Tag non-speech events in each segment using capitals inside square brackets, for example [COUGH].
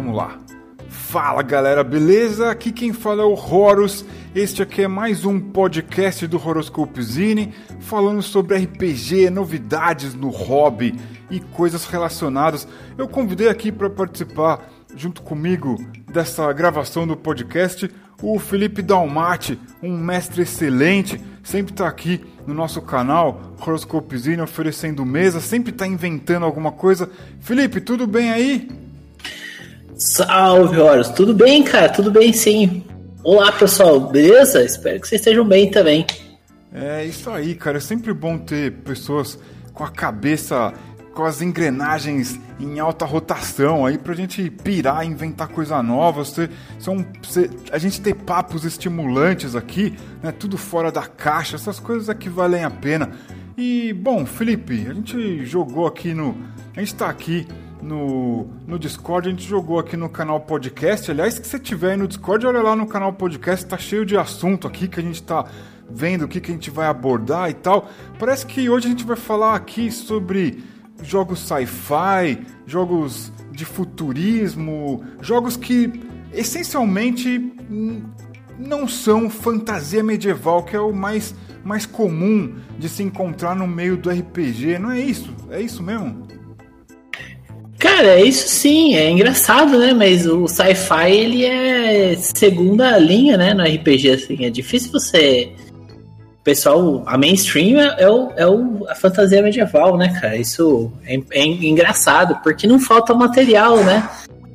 vamos lá. Fala galera, beleza? Aqui quem fala é o Horus. Este aqui é mais um podcast do Horoscope Zine, falando sobre RPG, novidades no hobby e coisas relacionadas. Eu convidei aqui para participar junto comigo dessa gravação do podcast o Felipe Dalmati, um mestre excelente, sempre está aqui no nosso canal Horoscopezinho oferecendo mesa, sempre está inventando alguma coisa. Felipe, tudo bem aí? Salve, Horus, tudo bem, cara? Tudo bem, sim. Olá, pessoal, beleza? Espero que vocês estejam bem também. É isso aí, cara. É sempre bom ter pessoas com a cabeça com as engrenagens em alta rotação aí pra gente pirar, inventar coisa nova. Você, são, você, a gente tem papos estimulantes aqui, né? Tudo fora da caixa, essas coisas aqui valem a pena. E bom, Felipe, a gente jogou aqui no. A gente tá aqui no, no Discord, a gente jogou aqui no canal podcast. Aliás, se você tiver aí no Discord, olha lá no canal podcast, tá cheio de assunto aqui que a gente tá vendo o que, que a gente vai abordar e tal. Parece que hoje a gente vai falar aqui sobre jogos sci-fi, jogos de futurismo, jogos que essencialmente não são fantasia medieval, que é o mais, mais comum de se encontrar no meio do RPG. Não é isso? É isso mesmo? Cara, é isso sim, é engraçado, né? Mas o sci-fi ele é segunda linha, né, no RPG assim, é difícil você pessoal, a mainstream é, é, o, é o, a fantasia medieval, né, cara? Isso é, é engraçado, porque não falta material, né?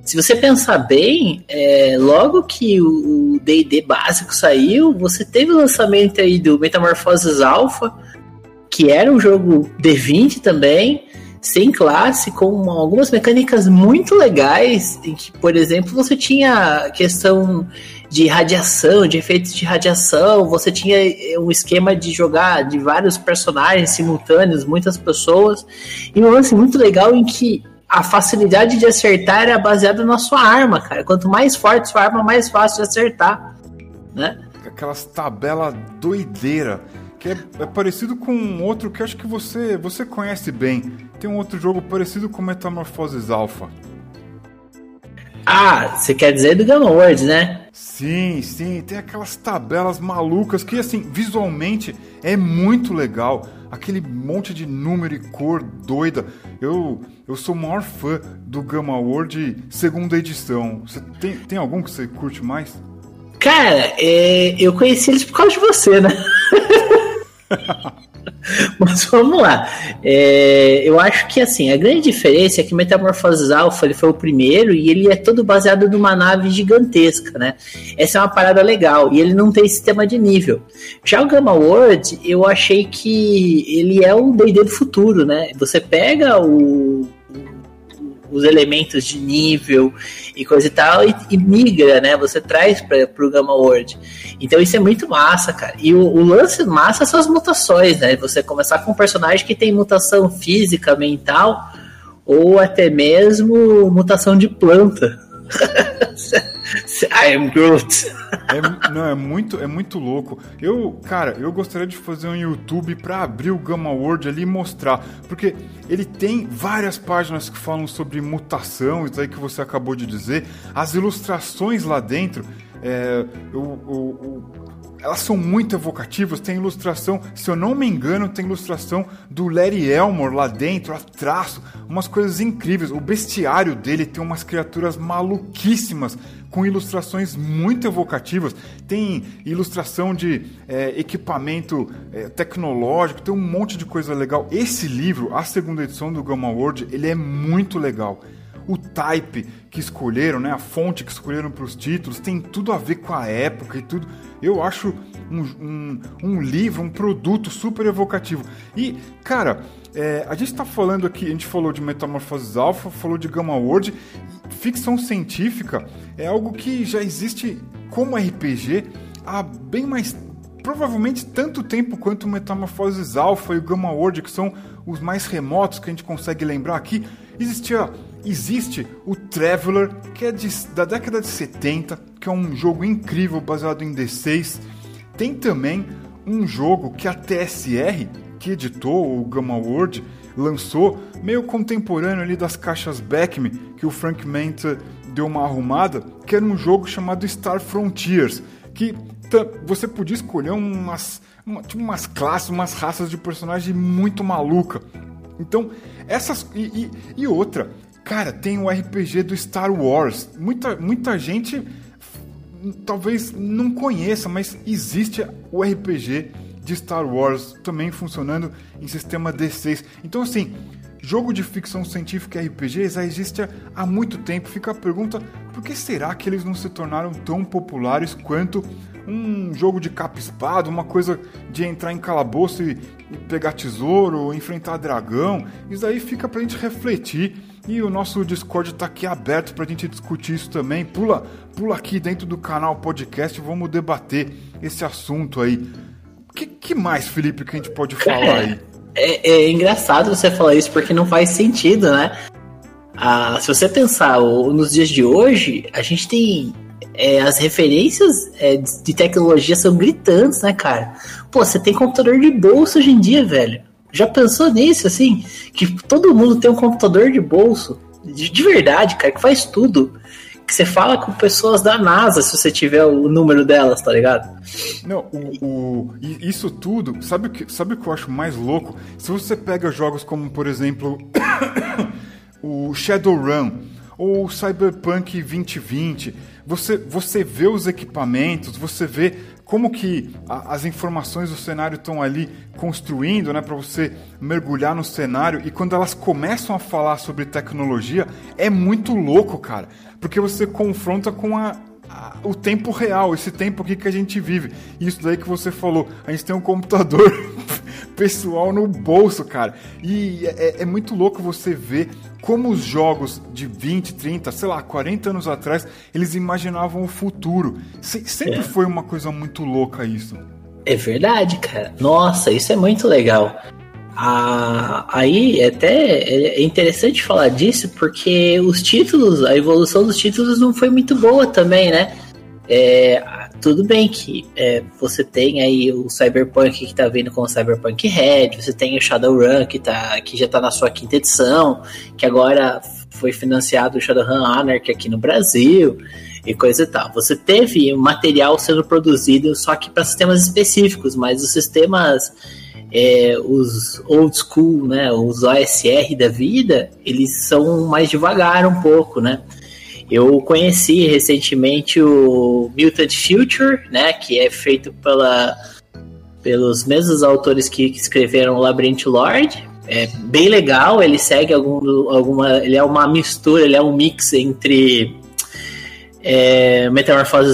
Se você pensar bem, é, logo que o D&D básico saiu, você teve o lançamento aí do Metamorphoses Alpha, que era um jogo D20 também, sem classe, com algumas mecânicas muito legais, em que, por exemplo, você tinha questão de radiação, de efeitos de radiação, você tinha eh, um esquema de jogar de vários personagens simultâneos, muitas pessoas, e um lance muito legal em que a facilidade de acertar era baseada na sua arma, cara. Quanto mais forte sua arma, mais fácil de acertar, né? Aquelas tabelas doideira que é, é, parecido com outro que acho que você você conhece bem. Tem um outro jogo parecido com Metamorphoses Alpha. Ah, você quer dizer do Gamma World, né? Sim, sim, tem aquelas tabelas malucas que assim, visualmente é muito legal. Aquele monte de número e cor doida. Eu, eu sou o maior fã do Gamma World segunda edição. Você tem, tem algum que você curte mais? Cara, é, eu conheci eles por causa de você, né? [LAUGHS] [LAUGHS] Mas vamos lá. É, eu acho que assim, a grande diferença é que Metamorphoses Alpha ele foi o primeiro e ele é todo baseado numa nave gigantesca, né? Essa é uma parada legal e ele não tem sistema de nível. Já o Gamma World, eu achei que ele é o D&D do futuro, né? Você pega o os elementos de nível e coisa e tal, e, e migra, né? Você traz para o Gamma World. Então isso é muito massa, cara. E o, o, lance massa são as mutações, né? Você começar com um personagem que tem mutação física, mental, ou até mesmo mutação de planta. [LAUGHS] I am Groot. É, não, é muito, é muito louco. Eu, cara, eu gostaria de fazer um YouTube para abrir o Gamma World ali e mostrar, porque ele tem várias páginas que falam sobre mutação, isso aí que você acabou de dizer. As ilustrações lá dentro, é, elas são muito evocativas. Tem ilustração, se eu não me engano, tem ilustração do Larry Elmore lá dentro, a traço, umas coisas incríveis. O bestiário dele tem umas criaturas maluquíssimas com ilustrações muito evocativas. Tem ilustração de é, equipamento é, tecnológico, tem um monte de coisa legal. Esse livro, a segunda edição do Gamma World, ele é muito legal o type que escolheram, né, a fonte que escolheram para os títulos, tem tudo a ver com a época e tudo. Eu acho um, um, um livro, um produto super evocativo. E, cara, é, a gente está falando aqui, a gente falou de Metamorphoses Alpha, falou de Gamma World. Ficção científica é algo que já existe como RPG há bem mais provavelmente tanto tempo quanto o Metamorphoses Alpha e o Gamma World, que são os mais remotos que a gente consegue lembrar aqui, existia existe o Traveler, que é de, da década de 70, que é um jogo incrível baseado em D6. Tem também um jogo que a TSR, que editou o Gamma World, lançou, meio contemporâneo ali das caixas Beckme, que o Frank Manta deu uma arrumada, que era um jogo chamado Star Frontiers, que você podia escolher umas, uma, tipo umas classes, umas raças de personagem muito maluca. Então, essas. E, e, e, outra, cara, tem o RPG do Star Wars. Muita, muita gente talvez não conheça, mas existe o RPG de Star Wars também funcionando em sistema D6. Então, assim, jogo de ficção científica e RPG já existe há muito tempo. Fica a pergunta: por que será que eles não se tornaram tão populares quanto um jogo de capa-espada, uma coisa de entrar em calabouço e, pegar tesouro, enfrentar dragão? Isso aí fica pra gente refletir. E o nosso Discord está aqui aberto para a gente discutir isso também. Pula, pula aqui dentro do canal podcast, vamos debater esse assunto aí que, que mais, Felipe, que a gente pode falar aí? [LAUGHS] É, é, engraçado você falar isso porque não faz sentido, né? Ah, se você pensar nos dias de hoje, a gente tem. É, as referências é, de tecnologia são gritantes, né, cara? Pô, você tem computador de bolso hoje em dia, velho. Já pensou nisso, assim? Que todo mundo tem um computador de bolso. De, de verdade, cara, que faz tudo que você fala com pessoas da NASA se você tiver o número delas, tá ligado? Não, o, o, isso tudo, sabe o, que, sabe o que eu acho mais louco? Se você pega jogos como, por exemplo, [COUGHS] o Shadowrun ou Cyberpunk 2020, você, você vê os equipamentos, você vê como que a, as informações do cenário estão ali construindo, né, para você mergulhar no cenário e quando elas começam a falar sobre tecnologia, é muito louco, cara porque você confronta com a, o tempo real, esse tempo aqui que a gente vive. Isso daí que você falou, a gente tem um computador [LAUGHS] pessoal no bolso, cara. E é, é, muito louco você ver como os jogos de 20, 30, sei lá, 40 anos atrás, eles imaginavam o futuro. Se, sempre é. foi uma coisa muito louca isso. É verdade, cara. Nossa, isso é muito legal. Ah, aí até é interessante falar disso porque os títulos, a evolução dos títulos não foi muito boa também, né? É, tudo bem que é, você tem aí o Cyberpunk que tá vindo com o Cyberpunk Red, você tem o Shadowrun que, tá, que já tá na sua quinta edição, que agora foi financiado o Shadowrun Anarchy aqui no Brasil e coisa e tal. Você teve material sendo produzido só que para sistemas específicos, mas os sistemas é, os old school, né, os OSR da vida, eles são mais devagar um pouco, né? Eu conheci recentemente o Mutant Future, né, que é feito pela, pelos mesmos autores que, que escreveram Labyrinth Lord. É bem legal, ele segue algum, alguma. Ele é uma mistura, ele é um mix entre é,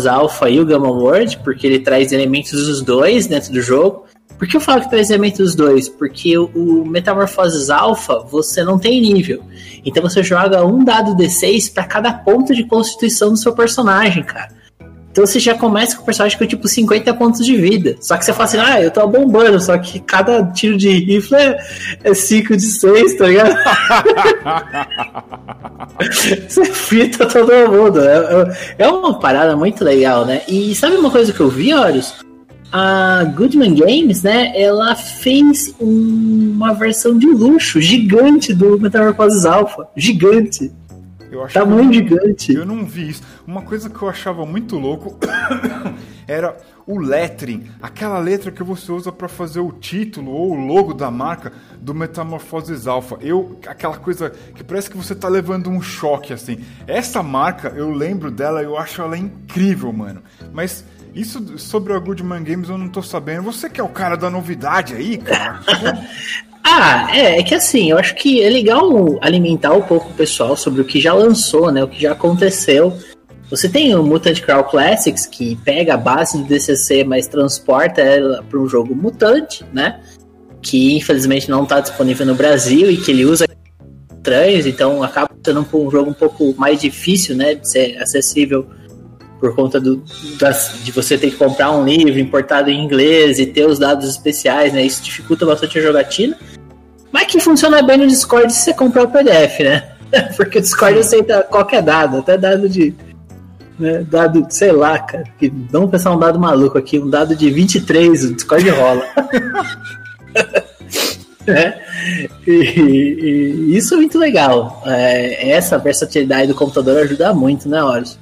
Alpha e o Gamma World, porque ele traz elementos dos dois dentro do jogo. Por que eu falo que traz elementos dos dois? Porque o, o Metamorfoses Alpha você não tem nível. Então você joga um dado D6 para cada ponto de constituição do seu personagem, cara. Então você já começa com o personagem com tipo 50 pontos de vida. Só que você fala assim, ah, eu tô bombando, só que cada tiro de rifle é 5 de 6, tá ligado? [LAUGHS] você frita todo mundo. É, é, é uma parada muito legal, né? E sabe uma coisa que eu vi, Horus? A Goodman Games, né, ela fez uma versão de luxo gigante do Metamorphosis Alpha. Gigante. Eu Tamanho eu, gigante. Eu não vi isso. Uma coisa que eu achava muito louco [COUGHS] era o lettering, aquela letra que você usa para fazer o título ou o logo da marca do Metamorphosis Alpha. Eu, aquela coisa que parece que você tá levando um choque assim. Essa marca, eu lembro dela, eu acho ela incrível, mano. Mas isso sobre a Goodman Games eu não tô sabendo. Você que é o cara da novidade aí, cara? [LAUGHS] ah, é, é que assim, eu acho que é legal alimentar um pouco o pessoal sobre o que já lançou, né? O que já aconteceu. Você tem o Mutant Crawl Classics, que pega a base do DCC, mas transporta ela para um jogo mutante, né? Que infelizmente não está disponível no Brasil e que ele usa estranhos, então acaba sendo um jogo um pouco mais difícil, né? De ser acessível por conta do, das, de você ter que comprar um livro importado em inglês e ter os dados especiais, né? Isso dificulta bastante a jogatina. Mas que funciona bem no Discord se você comprar o PDF, né? [LAUGHS] Porque o Discord aceita qualquer dado, até dado de. Né, dado, sei lá, cara. Que, vamos pensar um dado maluco aqui, um dado de 23, o Discord rola. [LAUGHS] é. E, e, isso é muito legal. É, essa versatilidade do computador ajuda muito, né, Horus?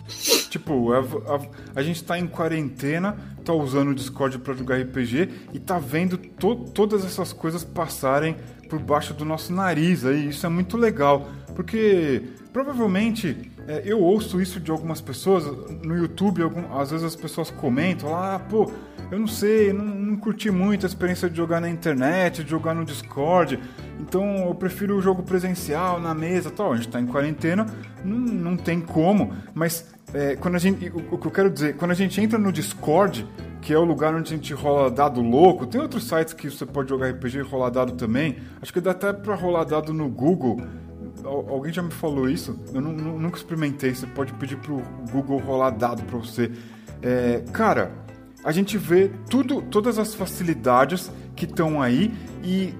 Tipo, a, a, a, gente tá em quarentena, tá usando o Discord para jogar RPG e tá vendo to, todas essas coisas passarem por baixo do nosso nariz aí. Isso é muito legal, porque provavelmente é, eu ouço isso de algumas pessoas no YouTube, algum, às vezes as pessoas comentam lá, ah, pô, eu não sei, não, não curti muito a experiência de jogar na internet, de jogar no Discord, então eu prefiro o jogo presencial, na mesa tal. A gente tá em quarentena, não, não tem como, mas é, quando a gente, o, que eu quero dizer, quando a gente entra no Discord, que é o lugar onde a gente rola dado louco, tem outros sites que você pode jogar RPG e rolar dado também. Acho que dá até pra rolar dado no Google. Alguém já me falou isso? Eu não, nunca experimentei. Você pode pedir pro Google rolar dado pra você. É, cara, a gente vê tudo, todas as facilidades que estão aí e,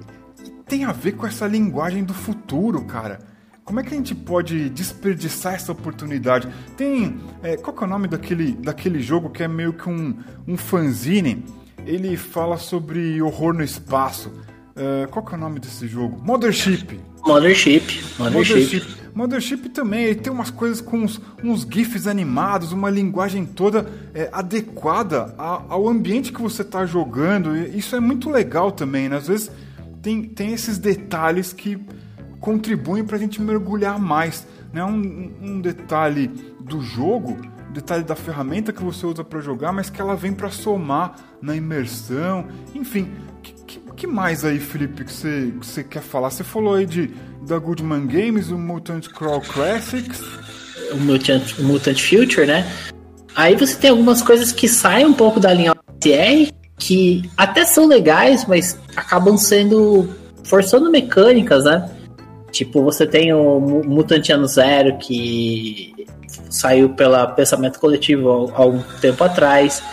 e tem a ver com essa linguagem do futuro, cara. Como é que a gente pode desperdiçar essa oportunidade? Tem. É, qual que é o nome daquele, daquele jogo que é meio que um, um fanzine? Ele fala sobre horror no espaço. Uh, qual que é o nome desse jogo? Mothership. Mothership. Mothership. Mothership. Também, ele tem umas coisas com uns, uns GIFs animados, uma linguagem toda é, adequada ao ambiente que você está jogando. Isso é muito legal também, né? Às vezes tem, tem esses detalhes que contribuem para a gente mergulhar mais. Não é um, um detalhe do jogo, um detalhe da ferramenta que você usa para jogar, mas que ela vem para somar na imersão. Enfim, que, mais aí, Felipe, que você, que quer falar? Você falou aí de, da Goodman Games, o Mutant Crawl Classics. O Mutant, Mutant Future, né? Aí você tem algumas coisas que saem um pouco da linha OSR, que até são legais, mas acabam sendo forçando mecânicas, né? Tipo, você tem o Mutantiano Zero, que saiu pela Pensamento Coletivo há um tempo atrás.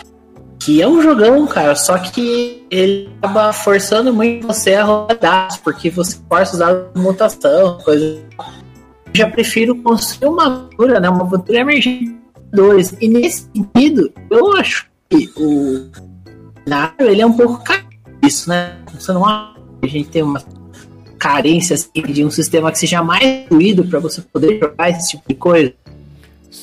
Que é um jogão, cara, só que ele acaba forçando muito você a rodar, porque você força usar mutação, coisa. Já prefiro construir uma aventura, né? Uma aventura emergente dois. E nesse sentido, eu acho que o cenário ele é um pouco caro isso, né? Você não acha a gente tem uma carência assim, de um sistema que seja mais fluido para você poder jogar esse tipo de coisa?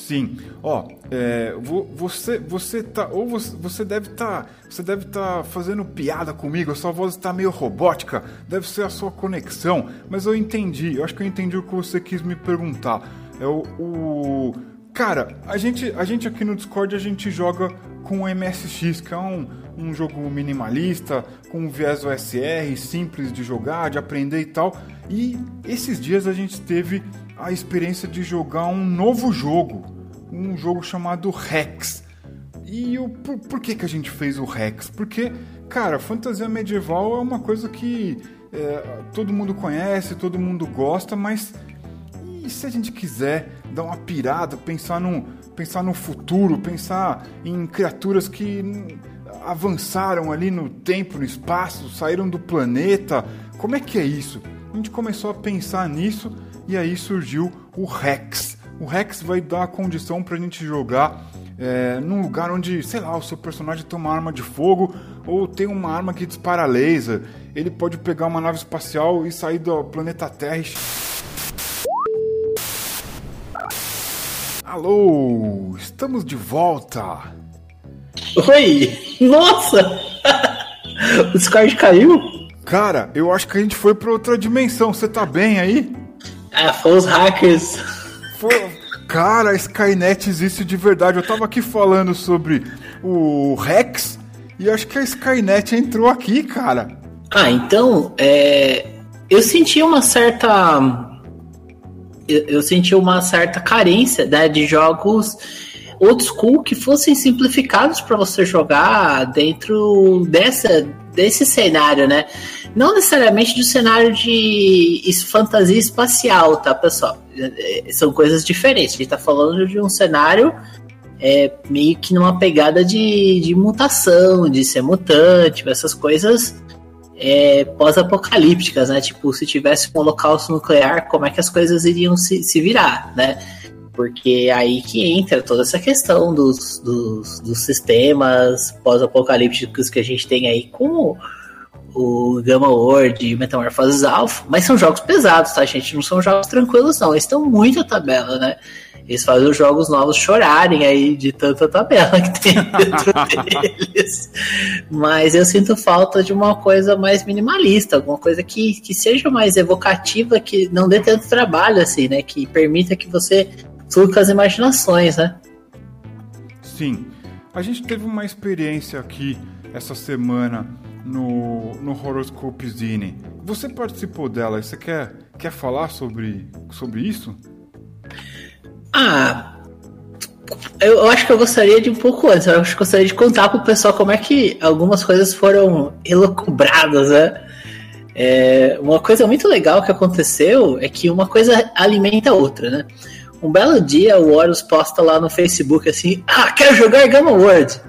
Sim. Ó, é, você você tá ou você, você deve estar tá, você deve tá fazendo piada comigo, a sua voz está meio robótica, deve ser a sua conexão, mas eu entendi. Eu acho que eu entendi o que você quis me perguntar. É o, o cara, a gente a gente aqui no Discord a gente joga com o MSX, que é um, um jogo minimalista, com um viés OSR, simples de jogar, de aprender e tal. E esses dias a gente teve a experiência de jogar um novo jogo, um jogo chamado Rex. E o, por, por que, que a gente fez o Rex? Porque, cara, fantasia medieval é uma coisa que é, todo mundo conhece, todo mundo gosta, mas e se a gente quiser dar uma pirada, pensar num, pensar no futuro, pensar em criaturas que avançaram ali no tempo, no espaço, saíram do planeta. Como é que é isso? A gente começou a pensar nisso e aí surgiu o Rex. O Rex vai dar a condição para a gente jogar é, num lugar onde, sei lá, o seu personagem tem uma arma de fogo ou tem uma arma que dispara laser. Ele pode pegar uma nave espacial e sair do planeta Terra e Alô, estamos de volta. Oi, nossa! [LAUGHS] o Discord caiu? Cara, eu acho que a gente foi pra outra dimensão. Você tá bem aí? Ah, foi os hackers. Foi... Cara, a Skynet existe de verdade. Eu tava aqui falando sobre o Rex e acho que a Skynet entrou aqui, cara. Ah, então, é... eu senti uma certa eu, eu senti uma certa carência né, de jogos old school que fossem simplificados para você jogar dentro dessa, desse cenário, né? Não necessariamente um cenário de fantasia espacial, tá, pessoal? É, são coisas diferentes. A gente tá falando de um cenário é, meio que numa pegada de, de mutação, de ser mutante, essas coisas é, pós-apocalípticas, né? Tipo, se tivesse um holocausto nuclear, como é que as coisas iriam se, se virar, né? Porque é aí que entra toda essa questão dos, dos, dos sistemas pós-apocalípticos que a gente tem aí com o Gamma World e Metamorphosis Alpha, mas são jogos pesados, tá, gente? Não são jogos tranquilos, não. Eles estão muito a tabela, né? Eles fazem os jogos novos chorarem aí de tanta tabela que tem [LAUGHS] dentro deles. Mas eu sinto falta de uma coisa mais minimalista, alguma coisa que, que seja mais evocativa, que não dê tanto trabalho, assim, né? Que permita que você flua com as imaginações, né? Sim. A gente teve uma experiência aqui essa semana no, no Horoscope Zine. Você participou dela, você quer, quer falar sobre, sobre isso? Ah, eu acho que eu gostaria de um pouco antes. Eu acho que eu gostaria de contar pro pessoal como é que algumas coisas foram elucubradas, né? É, uma coisa muito legal que aconteceu é que uma coisa alimenta a outra, né? Um belo dia o Horus posta lá no Facebook assim: Ah, quero jogar Gamma World.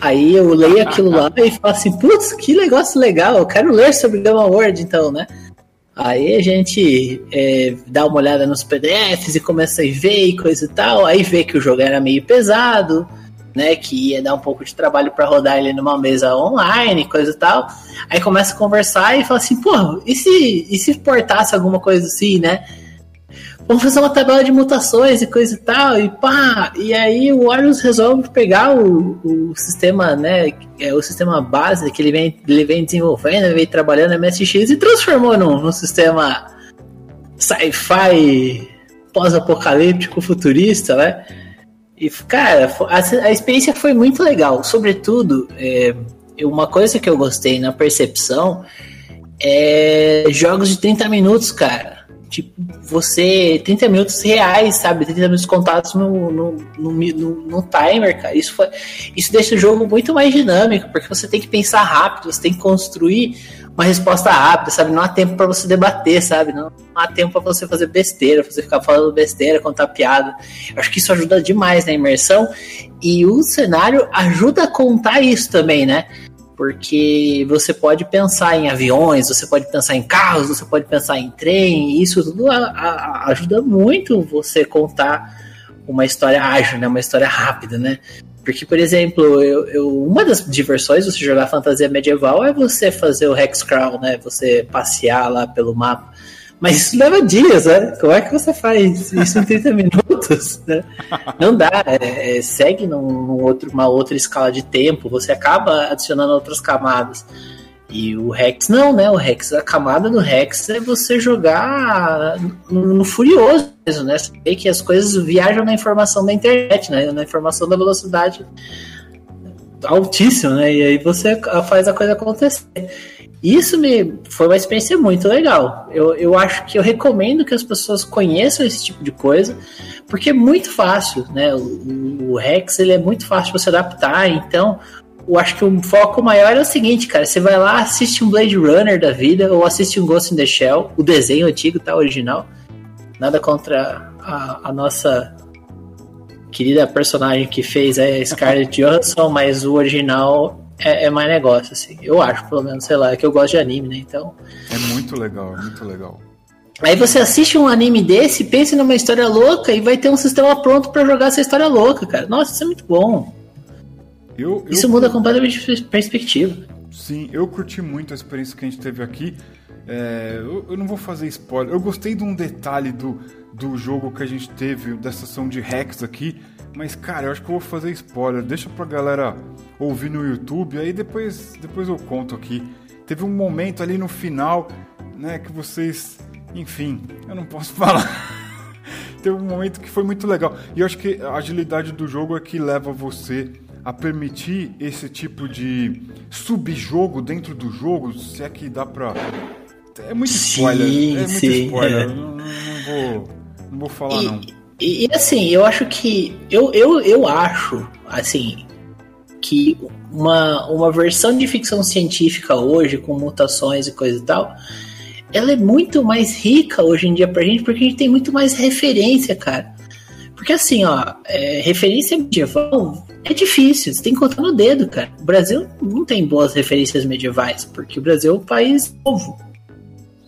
Aí eu leio aquilo lá e falo assim: Putz, que negócio legal, eu quero ler sobre Gamma World então, né? Aí a gente é, dá uma olhada nos PDFs e começa a ver e coisa e tal. Aí vê que o jogo era meio pesado, né? Que ia dar um pouco de trabalho para rodar ele numa mesa online, coisa e tal. Aí começa a conversar e fala assim, pô, e se, e se portasse alguma coisa assim, né? Vamos fazer uma tabela de mutações e coisa e tal, e pá, e aí o Warriors resolve pegar o, o sistema, né, é o sistema base que ele vem, ele vem desenvolvendo, vem trabalhando no MSX e transformou num, num sistema sci-fi pós-apocalíptico futurista, né? E, cara, a, a, experiência foi muito legal. Sobretudo, é, uma coisa que eu gostei na percepção é jogos de 30 minutos, cara tipo, você. 30 minutos reais, sabe? 30 minutos contados no, no, no, no, no timer, cara. Isso, foi, isso deixa o jogo muito mais dinâmico, porque você tem que pensar rápido, você tem que construir uma resposta rápida, sabe? Não há tempo para você debater, sabe? Não, há tempo para você fazer besteira, você ficar falando besteira, contar piada. Eu acho que isso ajuda demais na imersão e o cenário ajuda a contar isso também, né? Porque você pode pensar em aviões, você pode pensar em carros, você pode pensar em trem, e isso tudo a, a, ajuda muito você contar uma história ágil, né? Uma história rápida, né? Porque, por exemplo, eu, eu, uma das diversões de você jogar fantasia medieval é você fazer o Hexcrawl, né? Você passear lá pelo mapa. Mas isso leva dias, né? Como é que você faz isso em 30 [LAUGHS] minutos? Né? Não dá, é, é, segue num, num, outro, uma outra escala de tempo, você acaba adicionando outras camadas. E o Rex não, né? O Rex, a camada do Rex é você jogar no, no furioso mesmo, né? Você vê que as coisas viajam na informação da internet, né? Na informação da velocidade altíssima, né? E aí você faz a coisa acontecer. Isso me foi uma experiência muito legal. Eu, eu acho que eu recomendo que as pessoas conheçam esse tipo de coisa, porque é muito fácil, né? O, o Rex ele é muito fácil de você adaptar, então eu acho que o foco maior é o seguinte, cara. Você vai lá, assiste um Blade Runner da vida, ou assiste um Ghost in the Shell, o desenho antigo, tá? Original. Nada contra a, a nossa querida personagem que fez a Scarlett [LAUGHS] Johansson, mas o original é, é, mais negócio, assim. Eu acho, pelo menos, sei lá, é que eu gosto de anime, né? Então. É muito legal, é muito legal. Aí você assiste um anime desse, pense numa história louca e vai ter um sistema pronto para jogar essa história louca, cara. Nossa, isso é muito bom. Eu, eu... Isso muda completamente de perspectiva. Sim, eu curti muito a experiência que a gente teve aqui. É, eu, eu, não vou fazer spoiler. Eu gostei de um detalhe do, do jogo que a gente teve, dessa sessão de hacks aqui. Mas, cara, eu acho que eu vou fazer spoiler. Deixa pra galera ouvir no YouTube, aí depois, depois eu conto aqui. Teve um momento ali no final, né, que vocês. Enfim, eu não posso [LAUGHS] falar. Teve um momento que foi muito legal. E eu acho que a agilidade do jogo é que leva você a permitir esse tipo de subjogo dentro do jogo, se é que dá pra. É muito spoiler. Sim, é muito sim, spoiler. [LAUGHS] É. Não, não, vou, não vou falar, e, não. E, e, assim, eu acho que. Eu, eu, eu acho, assim, que uma, uma versão de ficção científica hoje, com mutações e coisa e tal, ela é muito mais rica hoje em dia pra gente, porque a gente tem muito mais referência, cara. Porque assim, ó, é, referência medieval é difícil, você tem que contar no dedo, cara. O Brasil não tem boas referências medievais, porque o Brasil é um país novo.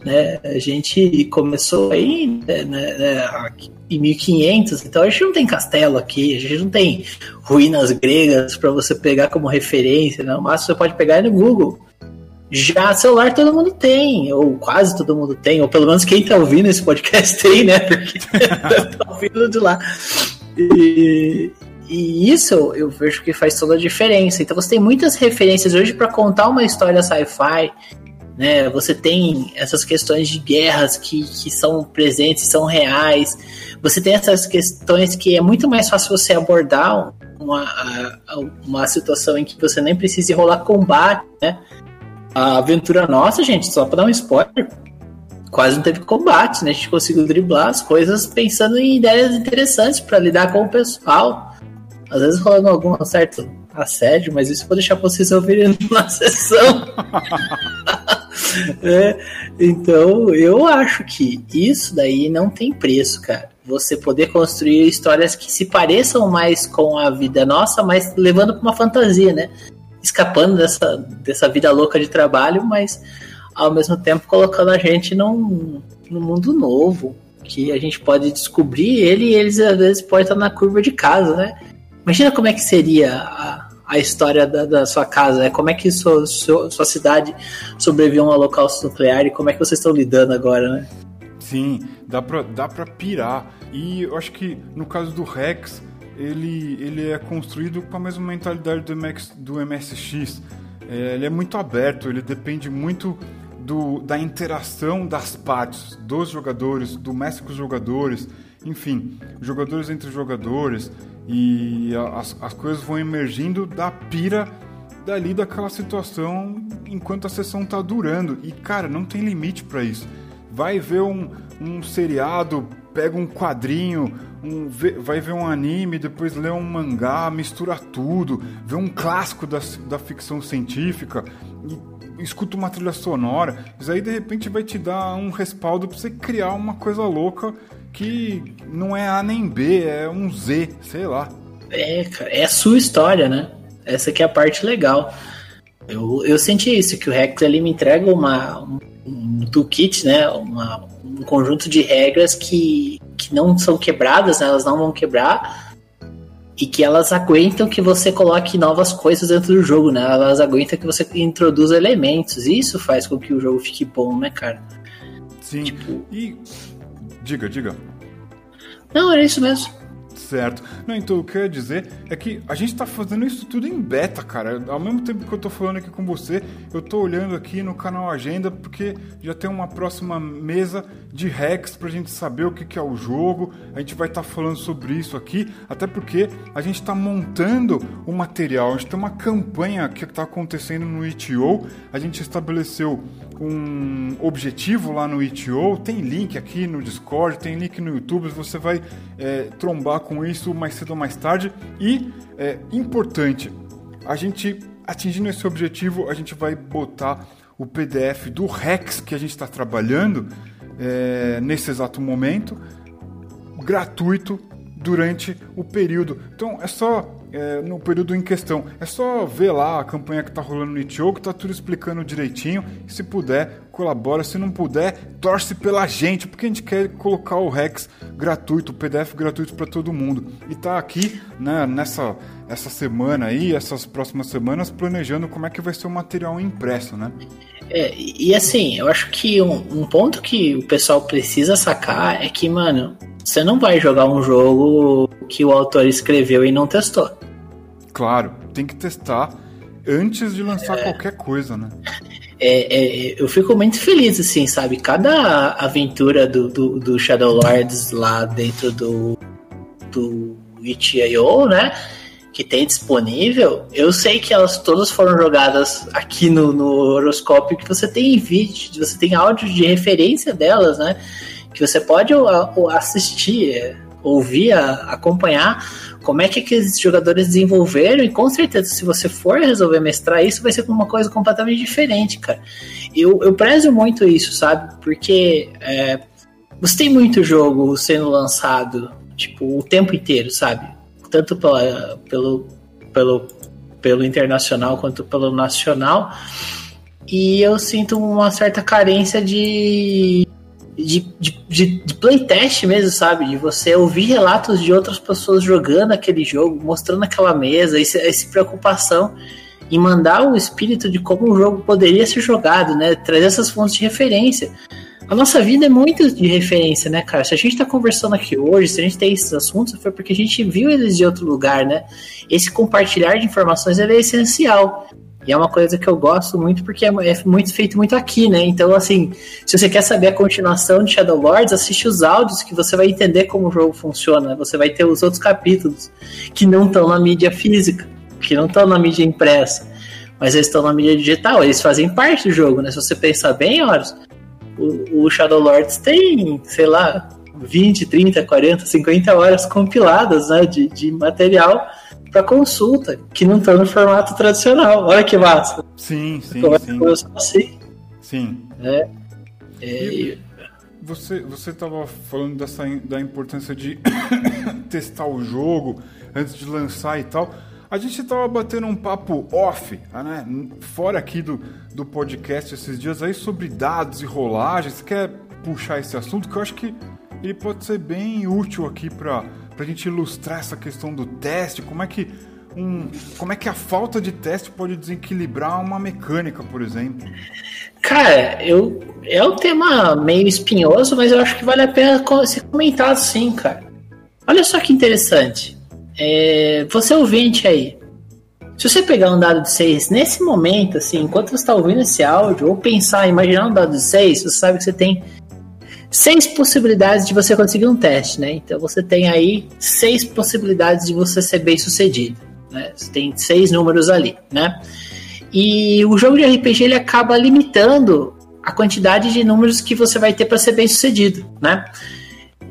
Né? A gente começou aí né, né, em 1500, então a gente não tem castelo aqui, a gente não tem ruínas gregas para você pegar como referência, não. Né? Máximo você pode pegar é no Google. Já celular todo mundo tem, ou quase todo mundo tem, ou pelo menos quem tá ouvindo esse podcast tem, né? Porque [LAUGHS] tá ouvindo de lá. E, e isso eu vejo que faz toda a diferença. Então você tem muitas referências hoje para contar uma história sci-fi. Né? Você tem essas questões de guerras que, que são presentes, são reais. Você tem essas questões que é muito mais fácil você abordar uma, uma situação em que você nem precisa rolar combate, né? A aventura nossa, gente, só pra dar um spoiler, quase não teve combate, né? A gente conseguiu driblar as coisas pensando em ideias interessantes para lidar com o pessoal. Às vezes rolando algum certo assédio, mas isso vou deixar vocês ouvirem [LAUGHS] na sessão. [LAUGHS] [LAUGHS] é, então, eu acho que isso daí não tem preço, cara. Você poder construir histórias que se pareçam mais com a vida nossa, mas levando para uma fantasia, né? escapando dessa, dessa vida louca de trabalho, mas ao mesmo tempo colocando a gente num, num mundo novo, que a gente pode descobrir ele e eles às vezes podem estar na curva de casa, né? Imagina como é que seria a, a história da, da sua casa, né? Como é que sua, sua, sua cidade sobreviveu a um holocausto nuclear e como é que vocês estão lidando agora, né? Sim, dá pra, dá pra pirar. E eu acho que no caso do Rex, ele, ele é construído com a mesma mentalidade do, MX, do MSX. É, ele é muito aberto, ele depende muito do, da interação das partes, dos jogadores, do mestre com os jogadores, enfim, jogadores entre jogadores, e as, as coisas vão emergindo da pira dali daquela situação enquanto a sessão tá durando. E cara, não tem limite para isso. Vai ver um, um seriado, pega um quadrinho, um, vai ver um anime, depois lê um mangá, mistura tudo, vê um clássico da, da ficção científica e escuta uma trilha sonora. Isso aí de repente vai te dar um respaldo para você criar uma coisa louca que não é A nem B, é um Z, sei lá. É, cara, é a sua história, né? Essa que é a parte legal. Eu, eu senti isso, que o Rex ali me entrega uma, um, um toolkit, né? Uma, um conjunto de regras que que não são quebradas, né? elas não vão quebrar e que elas aguentam que você coloque novas coisas dentro do jogo, né? Elas aguentam que você introduza elementos. E isso faz com que o jogo fique bom, né, cara? Sim. Tipo... E diga, diga. Não, era isso mesmo. Certo. Não, então o que eu ia dizer é que a gente tá fazendo isso tudo em beta, cara. Ao mesmo tempo que eu tô falando aqui com você, eu tô olhando aqui no canal Agenda porque já tem uma próxima mesa de hacks pra gente saber o que, que é o jogo. A gente vai estar tá falando sobre isso aqui, até porque a gente tá montando o material. A gente tem uma campanha que tá acontecendo no itio. A gente estabeleceu um objetivo lá no itio. Tem link aqui no Discord, tem link no YouTube. Você vai é, trombar com isso mais cedo ou mais tarde. E é importante, a gente atingindo esse objetivo, a gente vai botar o PDF do Rex que a gente está trabalhando é, nesse exato momento, gratuito durante o período. Então é só é, no período em questão. É só ver lá a campanha que está rolando no Itio, que está tudo explicando direitinho. Se puder, colabora. Se não puder, torce pela gente, porque a gente quer colocar o Rex gratuito, o PDF gratuito para todo mundo. E tá aqui né, nessa essa semana aí, essas próximas semanas, planejando como é que vai ser o material impresso, né? É, e assim, eu acho que um, um ponto que o pessoal precisa sacar é que, mano, você não vai jogar um jogo que o autor escreveu e não testou. Claro, tem que testar antes de lançar é... qualquer coisa, né? É, é, eu fico muito feliz, assim, sabe? Cada aventura do, do, do Shadow Lords lá dentro do, do itch.io, né? Que tem disponível, eu sei que elas todas foram jogadas aqui no, no horoscópio, que você tem vídeo, você tem áudio de referência delas, né? Que você pode assistir, ouvir, acompanhar como é que aqueles jogadores desenvolveram, e com certeza, se você for resolver mestrar isso, vai ser uma coisa completamente diferente, cara. Eu, eu prezo muito isso, sabe? Porque é, você tem muito jogo sendo lançado, tipo, o tempo inteiro, sabe? Tanto pela, pelo, pelo, pelo internacional quanto pelo nacional. E eu sinto uma certa carência de de, de, de, de playtest mesmo, sabe? De você ouvir relatos de outras pessoas jogando aquele jogo, mostrando aquela mesa, essa, essa preocupação em mandar o espírito de como o jogo poderia ser jogado, né? Trazer essas fontes de referência. A nossa vida é muito de referência, né, cara? Se a gente tá conversando aqui hoje, se a gente tem esses assuntos, foi porque a gente viu eles de outro lugar, né? Esse compartilhar de informações é essencial. E é uma coisa que eu gosto muito porque é, é muito feito muito aqui, né? Então, assim, se você quer saber a continuação de Shadow Lords, assiste os áudios que você vai entender como o jogo funciona. Você vai ter os outros capítulos que não estão na mídia física, que não estão na mídia impressa, mas eles estão na mídia digital. Eles fazem parte do jogo, né? Se você pensar bem, Horus, o, o Shadow Lords tem, sei lá, 20, 30, 40, 50 horas compiladas né, de, de material para consulta, que não está no formato tradicional. Olha que massa. Sim, sim, sim. Assim. Sim. É, é, você você estava falando dessa da importância de [COUGHS] testar o jogo antes de lançar e tal. A gente estava batendo um papo off, né? Fora aqui do, do podcast esses dias aí sobre dados e rolagens. Você quer puxar esse assunto que eu acho que ele pode ser bem útil aqui para para a gente ilustrar essa questão do teste, como é que um, como é que a falta de teste pode desequilibrar uma mecânica, por exemplo? Cara, eu é um tema meio espinhoso, mas eu acho que vale a pena ser comentado sim, cara. Olha só que interessante. É, você ouvinte aí, se você pegar um dado de 6 nesse momento, assim, enquanto você está ouvindo esse áudio, ou pensar, imaginar um dado de 6, você sabe que você tem seis possibilidades de você conseguir um teste, né? Então você tem aí seis possibilidades de você ser bem sucedido. Né? Você tem seis números ali, né? E o jogo de RPG ele acaba limitando a quantidade de números que você vai ter para ser bem sucedido, né?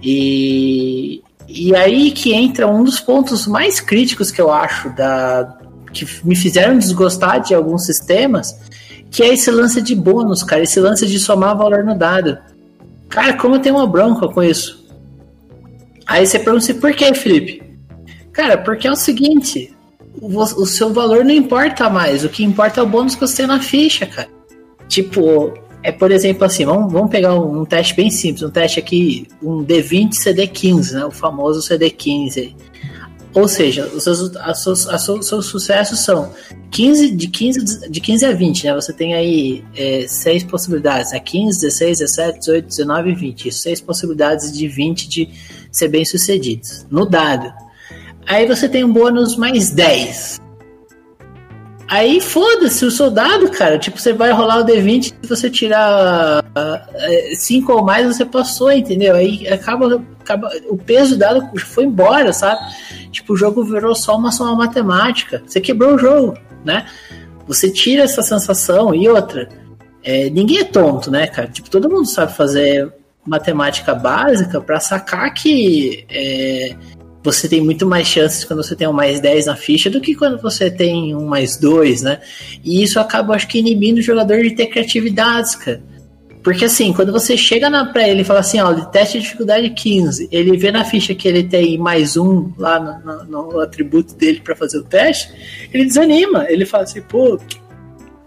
E, e aí que entra um dos pontos mais críticos que eu acho da que me fizeram desgostar de alguns sistemas, que é esse lance de bônus, cara, esse lance de somar valor no dado. Cara, como eu tenho uma bronca com isso? Aí você pergunta assim, por que, Felipe? Cara, porque é o seguinte, o, seu valor não importa mais, o que importa é o bônus que você tem na ficha, cara. Tipo, é por exemplo assim, vamos, vamos pegar um, um teste bem simples, um teste aqui, um D20 CD15, né, o famoso CD15. Ou seja, os seus, as seus, as seus, seus sucessos são 15, de, 15, de 15 a 20, né? Você tem aí é, seis possibilidades, né? 15, 16, 17, 18, 19 e 20. Isso, seis possibilidades de 20 de ser bem sucedidos. No dado. Aí você tem um bônus mais 10. Aí foda-se o soldado, cara. Tipo, você vai rolar o D20 se você tirar 5 uh, ou mais, você passou, entendeu? Aí acaba, acaba. O peso dado foi embora, sabe? Tipo, o jogo virou só uma soma matemática. Você quebrou o jogo, né? Você tira essa sensação e outra. É, ninguém é tonto, né, cara? Tipo, todo mundo sabe fazer matemática básica para sacar que é, você tem muito mais chances quando você tem um mais 10 na ficha do que quando você tem um mais 2, né? E isso acaba, acho que, inibindo o jogador de ter criatividades, cara. Porque assim, quando você chega na pra ele fala assim, ó, teste de dificuldade 15, ele vê na ficha que ele tem mais um lá no, no, no atributo dele para fazer o teste, ele desanima. Ele fala assim, pô,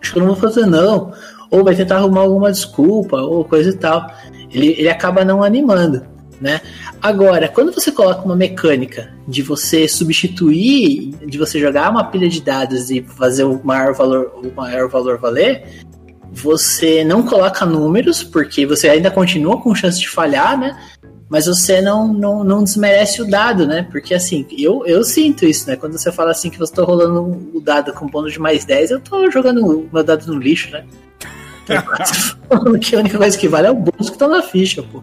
acho que eu não vou fazer não. Ou vai tentar arrumar alguma desculpa, ou coisa e tal. Ele, ele acaba não animando né? Agora, quando você coloca uma mecânica de você substituir, de você jogar uma pilha de dados e fazer o maior valor, o maior valor valer, você não coloca números, porque você ainda continua com chance de falhar, né? Mas você não, não, não desmerece o dado, né? Porque assim, eu, eu sinto isso, né? Quando você fala assim que você tá rolando o dado com bônus de mais 10, eu tô jogando o meu dado no lixo, né? [LAUGHS] que a única coisa que vale é o bônus que tá na ficha, pô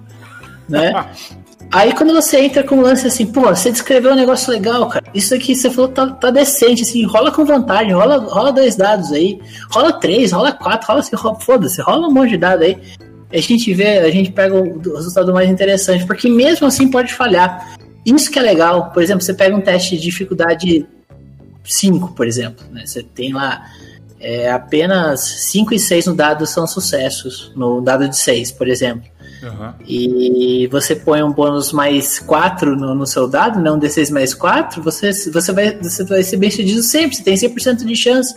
né? [LAUGHS] Aí quando você entra com um lance assim, pô, você descreveu um negócio legal, cara. Isso aqui você falou tá, tá decente, assim, rola com vantagem, rola, rola dois dados aí, rola três, rola quatro, rola assim, foda-se, rola um monte de dado aí. A gente vê, a gente pega o resultado mais interessante, porque mesmo assim pode falhar. Isso que é legal, por exemplo, você pega um teste de dificuldade 5, por exemplo, né? Você tem lá é, apenas 5 e 6 no dado são sucessos, no dado de 6, por exemplo. Uhum. E você põe um bônus mais 4 no, no seu dado, não né? D6 mais 4, você, você, vai, você vai ser bem sucedido sempre, você tem 100% de chance.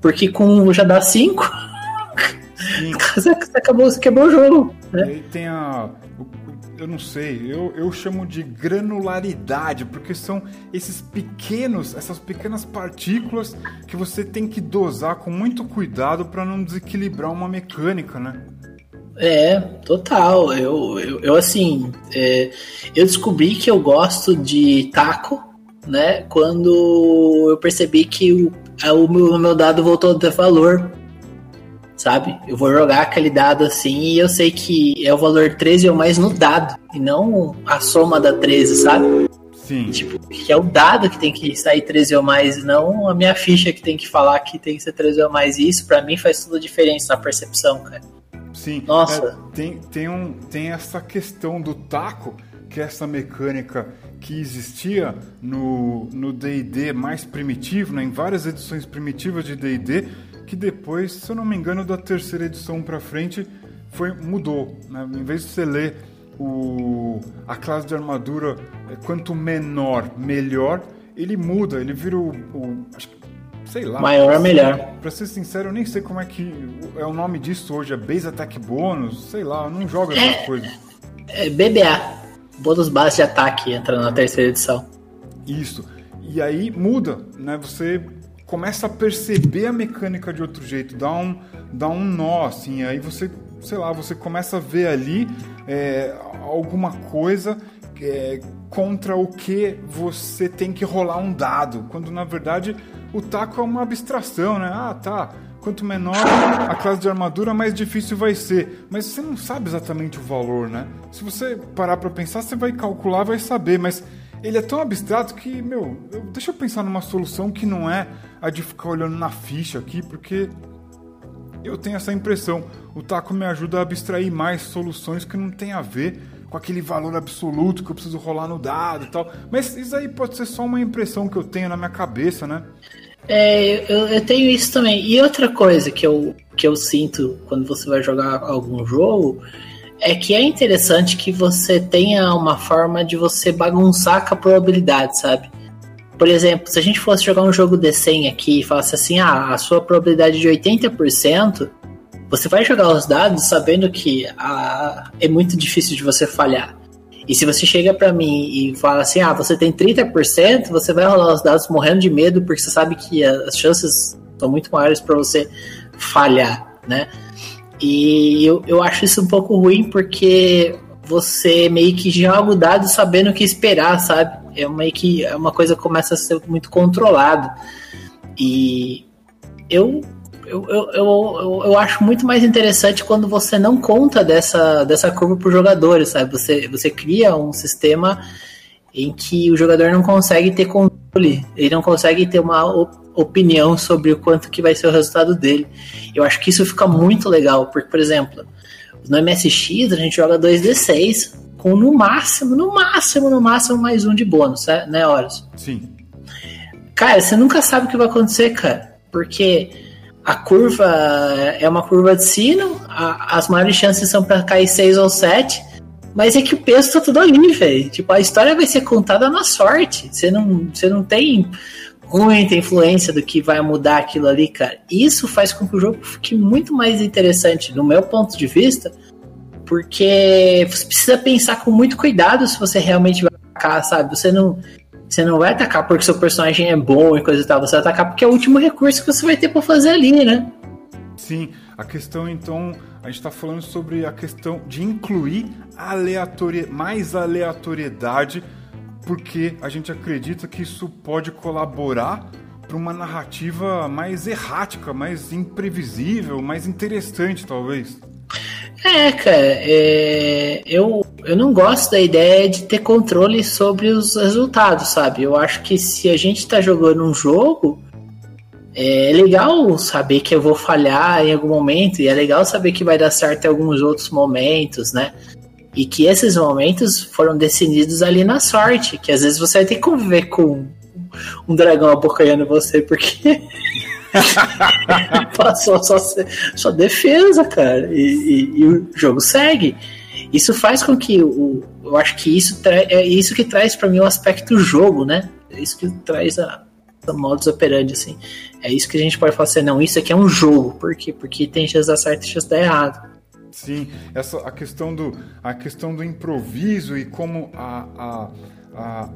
Porque com já dá 5, [LAUGHS] você, acabou, você quebrou o jogo. Né? E aí tem a. eu não sei, eu, eu chamo de granularidade, porque são esses pequenos, essas pequenas partículas que você tem que dosar com muito cuidado para não desequilibrar uma mecânica, né? É, total. Eu, eu, eu assim, é, eu descobri que eu gosto de taco, né? Quando eu percebi que o, o, meu, o meu dado voltou a ter valor sabe? Eu vou jogar aquele dado assim e eu sei que é o valor 13 ou mais no dado, e não a soma da 13, sabe? Sim. Tipo, que é o dado que tem que sair 13 ou mais, não a minha ficha que tem que falar que tem que ser 13 ou mais. E isso para mim faz toda a diferença na percepção, cara. Sim. Nossa. É, tem, tem, um, tem essa questão do taco, que é essa mecânica que existia no D&D mais primitivo, né, em várias edições primitivas de D&D, que depois, se eu não me engano, da terceira edição para frente, foi mudou. Né? Em vez de você ler o, a classe de armadura é, quanto menor, melhor, ele muda, ele vira o, o acho que, sei lá. Maior é melhor. Pra ser sincero, eu nem sei como é que é o nome disso hoje, é Base Attack Bônus, sei lá, não jogo essas é, coisas. É BBA, bônus base de ataque, entra na terceira edição. Isso. E aí muda, né? Você começa a perceber a mecânica de outro jeito, dá um, dá um nó, assim, aí você, sei lá, você começa a ver ali é, alguma coisa é, contra o que você tem que rolar um dado, quando na verdade o taco é uma abstração, né? Ah, tá. Quanto menor a classe de armadura, mais difícil vai ser. Mas você não sabe exatamente o valor, né? Se você parar para pensar, você vai calcular, vai saber, mas ele é tão abstrato que, meu, eu, deixa eu pensar numa solução que não é a de ficar olhando na ficha aqui, porque eu tenho essa impressão. O taco me ajuda a abstrair mais soluções que não tem a ver com aquele valor absoluto que eu preciso rolar no dado e tal. Mas isso aí pode ser só uma impressão que eu tenho na minha cabeça, né? É, eu, eu tenho isso também. E outra coisa que eu, que eu sinto quando você vai jogar algum jogo é que é interessante que você tenha uma forma de você bagunçar com a probabilidade, sabe? Por exemplo, se a gente fosse jogar um jogo de 100 aqui e falasse assim, ah, a sua probabilidade de 80%, você vai jogar os dados sabendo que ah, é muito difícil de você falhar. E se você chega para mim e fala assim, ah, você tem 30%, você vai rolar os dados morrendo de medo porque você sabe que as chances são muito maiores para você falhar, né? E eu, eu acho isso um pouco ruim porque você meio que joga o dado sabendo o que esperar, sabe? É meio que é uma coisa que começa a ser muito controlada. E eu eu, eu, eu, eu, acho muito mais interessante quando você não conta dessa, dessa curva para os jogadores, sabe? Você, você cria um sistema em que o jogador não consegue ter controle, ele não consegue ter uma opinião sobre o quanto que vai ser o resultado dele. Eu acho que isso fica muito legal, porque, por exemplo, no MSX a gente joga 2D6 com no máximo, no máximo, no máximo mais um de bônus, né, né Horus? Sim. Cara, você nunca sabe o que vai acontecer, cara, porque a curva é uma curva de sino, a, as maiores chances são para cair 6 ou 7, mas é que o peso tá tudo ali, velho. Tipo, a história vai ser contada na sorte. Você não, você não tem muita influência do que vai mudar aquilo ali, cara. Isso faz com que o jogo fique muito mais interessante, no meu ponto de vista, porque você precisa pensar com muito cuidado se você realmente vai atacar, sabe? Você não, você não vai atacar porque seu personagem é bom e coisa e tal, você vai atacar porque é o último recurso que você vai ter para fazer ali, né? Sim, a questão então, a gente está falando sobre a questão de incluir aleatori mais aleatoriedade porque a gente acredita que isso pode colaborar para uma narrativa mais errática, mais imprevisível, mais interessante, talvez. É, cara, é... eu, eu não gosto da ideia de ter controle sobre os resultados, sabe? Eu acho que se a gente está jogando um jogo, é legal saber que eu vou falhar em algum momento, e é legal saber que vai dar certo em alguns outros momentos, né? E que esses momentos foram decididos ali na sorte, que às vezes você vai ter que conviver com um dragão abocanhando você, porque [LAUGHS] passou só sua defesa, cara, e, e, e, o jogo segue. Isso faz com que o, eu acho que isso é isso que traz para mim o aspecto jogo, né? É isso que traz a, a modus operandi, assim. É isso que a gente pode falar assim, não, isso aqui é um jogo. Por quê? Porque tem chance dar certo e chance dar errado. Sim, essa a questão do a questão do improviso e como a, a,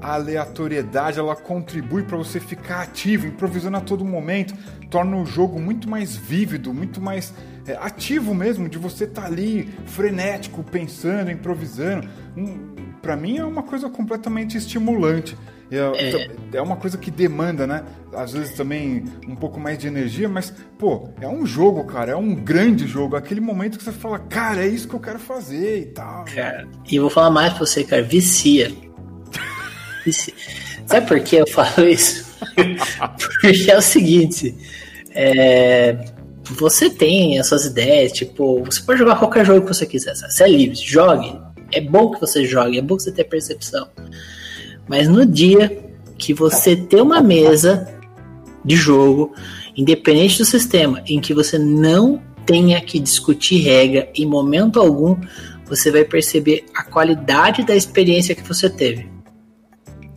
a aleatoriedade ela contribui para você ficar ativo, improvisando a todo momento, torna o jogo muito mais vívido, muito mais é, ativo mesmo, de você estar tá ali frenético, pensando, improvisando. Um, para mim é uma coisa completamente estimulante. É, é. é. uma coisa que demanda, né? Às vezes também um pouco mais de energia, mas, pô, é um jogo, cara, é um grande jogo. Aquele momento que você fala, cara, é isso que eu quero fazer e tal. Cara, e eu vou falar mais pra você, cara, vicia. [LAUGHS] vicia. Sabe por que eu falo isso? [LAUGHS] Porque é o seguinte, é, você tem as suas ideias, tipo, você pode jogar qualquer jogo que você quiser, você é livre, jogue. É bom que você jogue, é bom que você tenha percepção. Mas no dia que você ter uma mesa de jogo, independente do sistema, em que você não tenha que discutir regra em momento algum, você vai perceber a qualidade da experiência que você teve.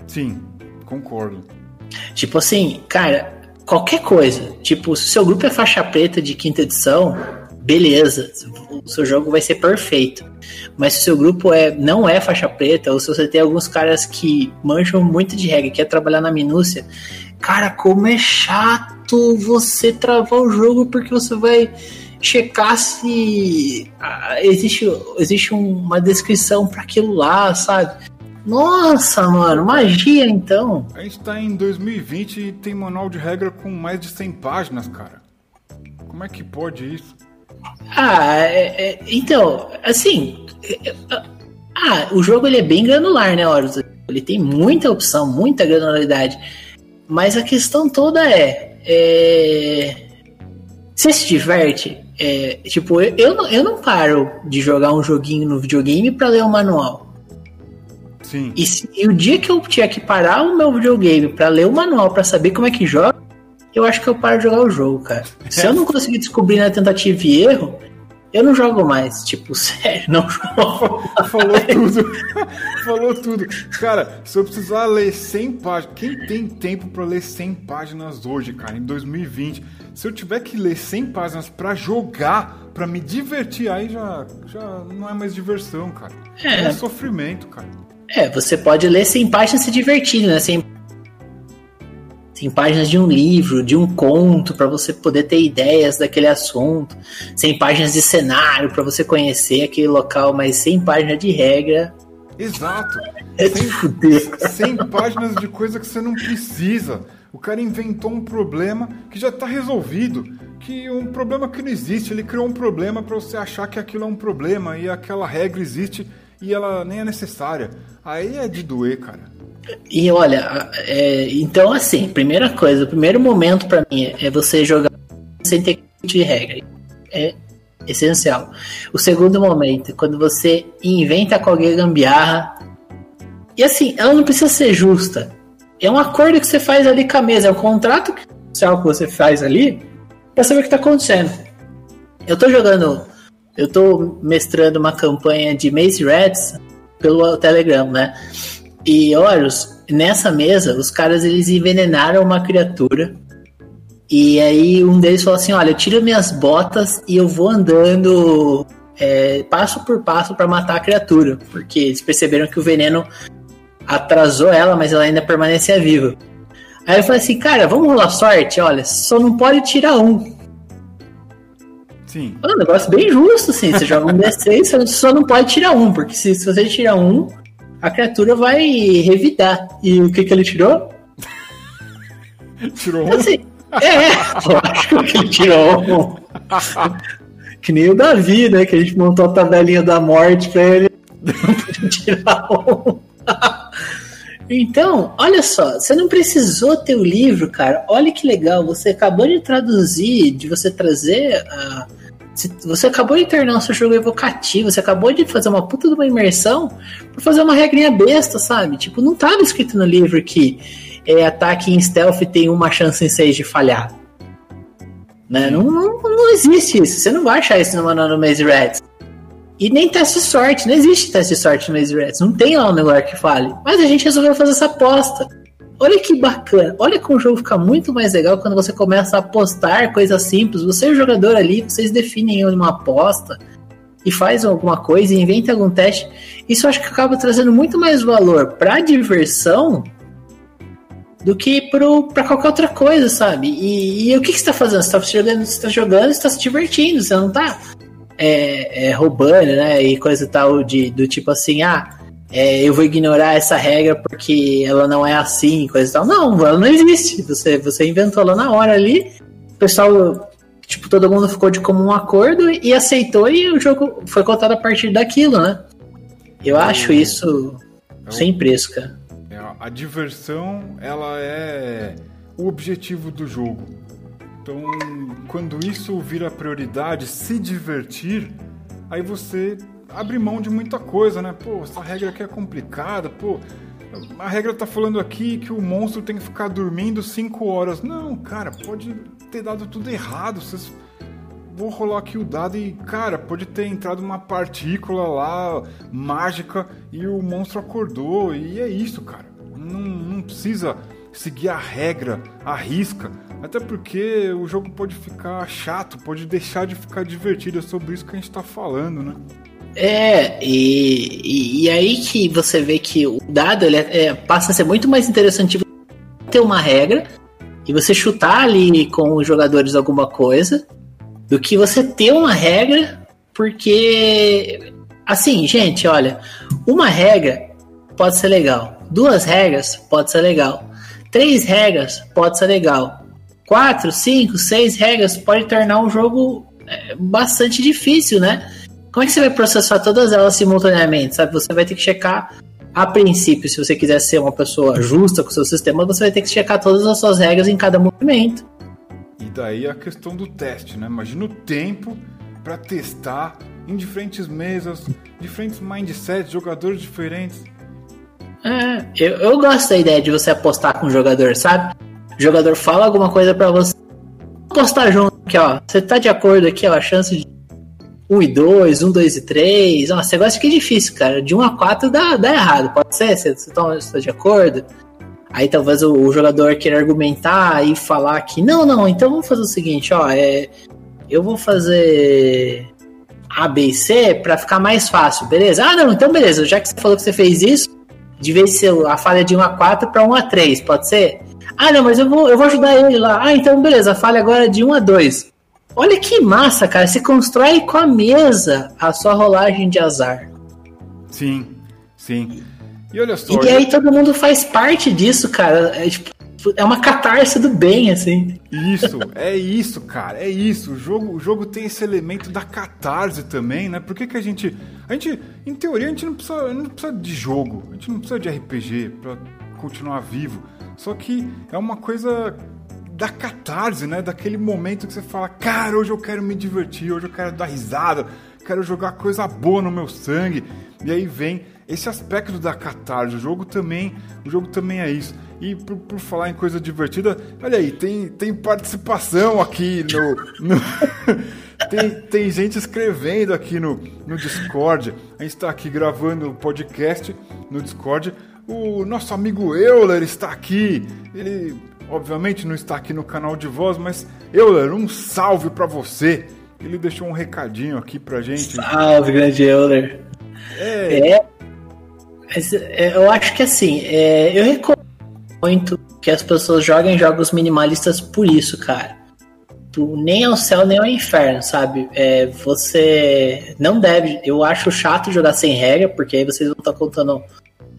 Sim, concordo. Tipo assim, cara, qualquer coisa. Tipo, se o seu grupo é faixa preta de quinta edição, beleza, o seu jogo vai ser perfeito. Mas se o seu grupo é, não é faixa preta, ou se você tem alguns caras que mancham muito de regra, quer trabalhar na minúcia, cara, como é chato você travar o jogo porque você vai checar se ah, existe, existe uma descrição para aquilo lá, sabe? Nossa, mano, magia então. A gente tá em 2020 e tem manual de regra com mais de 100 páginas, cara. Como é que pode isso? Ah, é, é, então, assim. É, é, ah, o jogo ele é bem granular, né, Horus? Ele tem muita opção, muita granularidade. Mas a questão toda é. é você se diverte? É, tipo, eu, eu, não, eu não paro de jogar um joguinho no videogame para ler o manual. Sim. E, se, e o dia que eu tiver que parar o meu videogame para ler o manual para saber como é que joga, eu acho que eu paro de jogar o jogo, cara. Se eu não conseguir descobrir na tentativa e erro, eu não jogo mais. Tipo, [LAUGHS] sério, não jogo. Falou tudo. [LAUGHS] Falou tudo. Cara, se eu precisar ler 100 páginas. Quem tem tempo para ler 100 páginas hoje, cara, em 2020? Se eu tiver que ler 100 páginas para jogar, para me divertir, aí já, já não é mais diversão, cara. É, é sofrimento, cara. É, você pode ler 100 páginas se divertindo, né? 100 tem páginas de um livro, de um conto, para você poder ter ideias daquele assunto. 100 páginas de cenário para você conhecer aquele local, mas 100 páginas de regra. Exato. É 100, fuder. 100 páginas de coisa que você não precisa. O cara inventou um problema que já está resolvido, que um problema que não existe. Ele criou um problema para você achar que aquilo é um problema e aquela regra existe e ela nem é necessária. Aí é de doer, cara. E olha, é, então assim, primeira coisa, o primeiro momento para mim é você jogar sem ter de regra. É essencial. O segundo momento é quando você inventa qualquer gambiarra. E assim, ela não precisa ser justa. É um acordo que você faz ali com a mesa, é um contrato social que você faz ali pra saber o que tá acontecendo. Eu tô jogando, eu tô mestrando uma campanha de Maze Rats pelo Telegram, né? E Horus, nessa mesa, os caras eles envenenaram uma criatura. E aí um deles falou assim: Olha, eu tiro minhas botas e eu vou andando é, passo por passo para matar a criatura. Porque eles perceberam que o veneno atrasou ela, mas ela ainda permanecia viva. Aí eu falei assim: Cara, vamos rolar sorte? Olha, só não pode tirar um. Sim. É um negócio bem justo, assim. Você joga um D6, você só não pode tirar um, porque se, se você tirar um, a criatura vai revidar. E o que, que ele tirou? tirou um? Assim, é, [LAUGHS] lógico que ele tirou um. que nem o Davi, né? Que a gente montou a tabelinha da morte pra ele tirar um. Então, olha só, você não precisou ter o livro, cara. Olha que legal, você acabou de traduzir, de você trazer a. Você acabou de tornar o seu jogo evocativo, você acabou de fazer uma puta de uma imersão por fazer uma regrinha besta, sabe? Tipo, não tava escrito no livro que é, ataque em stealth tem uma chance em seis de falhar. Né? Não, não, não existe isso. Você não vai achar isso no do Maze Rats. E nem teste de sorte. Não existe teste de sorte no Maze Rats. Não tem lá um negócio que fale. Mas a gente resolveu fazer essa aposta. Olha que bacana. Olha como o jogo fica muito mais legal quando você começa a apostar coisas simples. Você e o jogador ali, vocês definem uma aposta. e faz alguma coisa, inventa algum teste. Isso acho que acaba trazendo muito mais valor para diversão do que para qualquer outra coisa, sabe? E, e o que, que você está fazendo? Você está jogando, você tá jogando, você está se divertindo, você não está é, é, roubando, né? E coisa tal de, do tipo assim, ah, é, eu vou ignorar essa regra porque ela não é assim, coisa e tal. Não, ela não existe. Você, você inventou ela na hora ali, o pessoal tipo, todo mundo ficou de comum acordo e aceitou e o jogo foi contado a partir daquilo, né? Eu é acho isso é sem preço, cara. É, a diversão, ela é o objetivo do jogo. Então, quando isso vira prioridade, se divertir, aí você abre mão de muita coisa, né? Pô, essa regra aqui é complicada, pô. A regra tá falando aqui que o monstro tem que ficar dormindo 5 horas. Não, cara, pode ter dado tudo errado. Vocês vou rolar aqui o dado e, cara, pode ter entrado uma partícula lá mágica e o monstro acordou. E é isso, cara. Não, não precisa seguir a regra, a risca. Até porque o jogo pode ficar chato, pode deixar de ficar divertido. É sobre isso que a gente tá falando, né? É, e, e, e aí que você vê que o dado ele é, é passa a ser muito mais interessante ter uma regra e você chutar ali com os jogadores alguma coisa do que você ter uma regra, porque assim, gente, olha, uma regra pode ser legal, duas regras pode ser legal, três regras pode ser legal, quatro, cinco, seis regras pode tornar um jogo é, bastante difícil, né? Como é que você vai processar todas elas simultaneamente? Sabe? Você vai ter que checar a princípio, se você quiser ser uma pessoa justa com o seu sistema, você vai ter que checar todas as suas regras em cada movimento. E daí a questão do teste, né? Imagina o tempo para testar em diferentes mesas, diferentes mindsets, jogadores diferentes. É, eu, eu gosto da ideia de você apostar com o jogador, sabe? O jogador fala alguma coisa para você. Apostar junto aqui, ó. Você tá de acordo aqui, ó, a chance de 1 e 2, 1, 2 e 3. Nossa, você gosta que é difícil, cara. De 1 a 4 dá, dá errado, pode ser? Você, está tá de acordo? Aí talvez o, o, jogador queira argumentar e falar que não, não, então vamos fazer o seguinte, ó, é, eu vou fazer A, B e C para ficar mais fácil, beleza? Ah, não, então beleza, já que você falou que você fez isso, de vez ser a falha de 1 a 4 para 1 a 3, pode ser? Ah, não, mas eu vou, eu vou ajudar ele lá. Ah, então beleza, a falha agora é de 1 a 2. Olha que massa, cara. Você constrói com a mesa a sua rolagem de azar. Sim, sim. E olha só. E aí todo mundo faz parte disso, cara. É, tipo, é uma catarse do bem, assim. Isso, é isso, cara. É isso. O jogo, o jogo tem esse elemento da catarse também, né? Por que, que a gente. A gente, em teoria, a gente não precisa, não precisa de jogo. A gente não precisa de RPG pra continuar vivo. Só que é uma coisa da catarse, né? Daquele momento que você fala, cara, hoje eu quero me divertir, hoje eu quero dar risada, quero jogar coisa boa no meu sangue. E aí vem esse aspecto da catarse. O jogo também, o jogo também é isso. E por, por falar em coisa divertida, olha aí, tem, tem participação aqui no. no [LAUGHS] tem, tem gente escrevendo aqui no, no Discord. A gente está aqui gravando o podcast no Discord. O nosso amigo Euler está aqui. Ele obviamente não está aqui no canal de voz, mas Euler, um salve para você. Ele deixou um recadinho aqui pra gente. Salve, grande Euler. É. é é, eu acho que assim, é, eu recomendo muito que as pessoas joguem jogos minimalistas por isso, cara. nem ao céu, nem ao inferno, sabe? É, você não deve. Eu acho chato jogar sem regra, porque aí vocês vão estar contando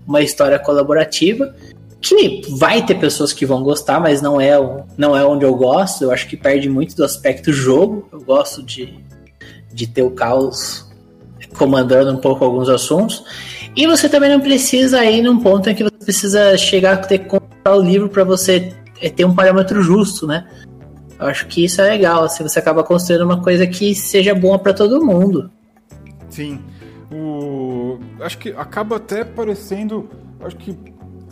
uma história colaborativa que vai ter pessoas que vão gostar, mas não é, não é onde eu gosto. Eu acho que perde muito do aspecto jogo. Eu gosto de, de ter o caos comandando um pouco alguns assuntos. E você também não precisa ir num ponto em que você precisa chegar a ter que comprar o livro para você é, ter um parâmetro justo, né? Eu acho que isso é legal, assim, você acaba construindo uma coisa que seja boa para todo mundo. Sim. O... Acho que acaba até parecendo. Acho que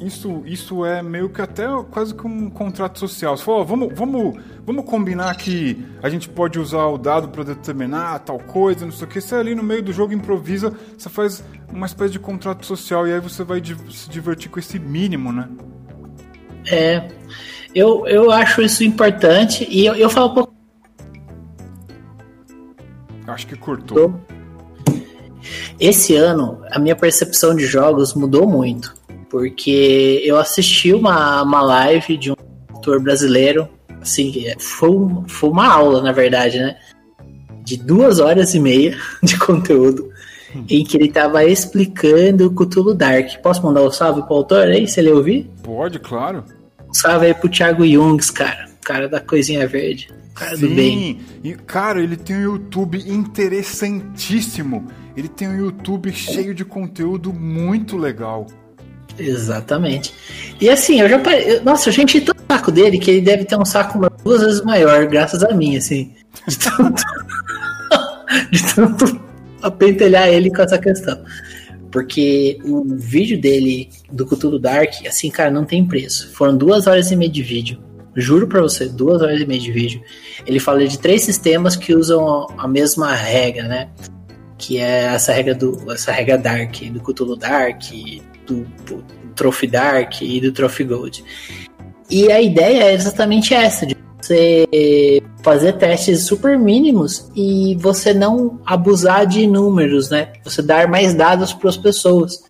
isso, isso é meio que até quase que um contrato social. Você falou, vamos, vamos, vamos combinar que a gente pode usar o dado para determinar tal coisa, não sei o que. Você ali no meio do jogo improvisa, você faz uma espécie de contrato social e aí você vai se divertir com esse mínimo, né? É, eu, eu acho isso importante e eu, eu falo um pouco. Acho que cortou. esse ano a minha percepção de jogos mudou muito. Porque eu assisti uma, uma live de um autor brasileiro, assim, foi, foi uma aula, na verdade, né? De duas horas e meia [LAUGHS] de conteúdo, hum. em que ele estava explicando o Cthulhu Dark. Posso mandar um salve pro autor aí, se ele ouvir? Pode, claro. Um salve aí pro Thiago Jungs, cara. Cara da coisinha verde. Cara Sim, do bem. E, cara, ele tem um YouTube interessantíssimo. Ele tem um YouTube cheio de conteúdo muito legal. Exatamente. E assim, eu já parei. Nossa, eu já enchi tanto saco dele que ele deve ter um saco duas vezes maior, graças a mim, assim. De tanto. [LAUGHS] de tanto apentelhar ele com essa questão. Porque o vídeo dele do Cthulhu Dark, assim, cara, não tem preço. Foram duas horas e meia de vídeo. Juro pra você, duas horas e meia de vídeo. Ele fala de três sistemas que usam a mesma regra, né? Que é essa regra do. essa regra Dark, do Cthulhu Dark, do, do Trophy Dark e do Trophy Gold. E a ideia é exatamente essa, de você fazer testes super mínimos e você não abusar de números, né? Você dar mais dados para as pessoas.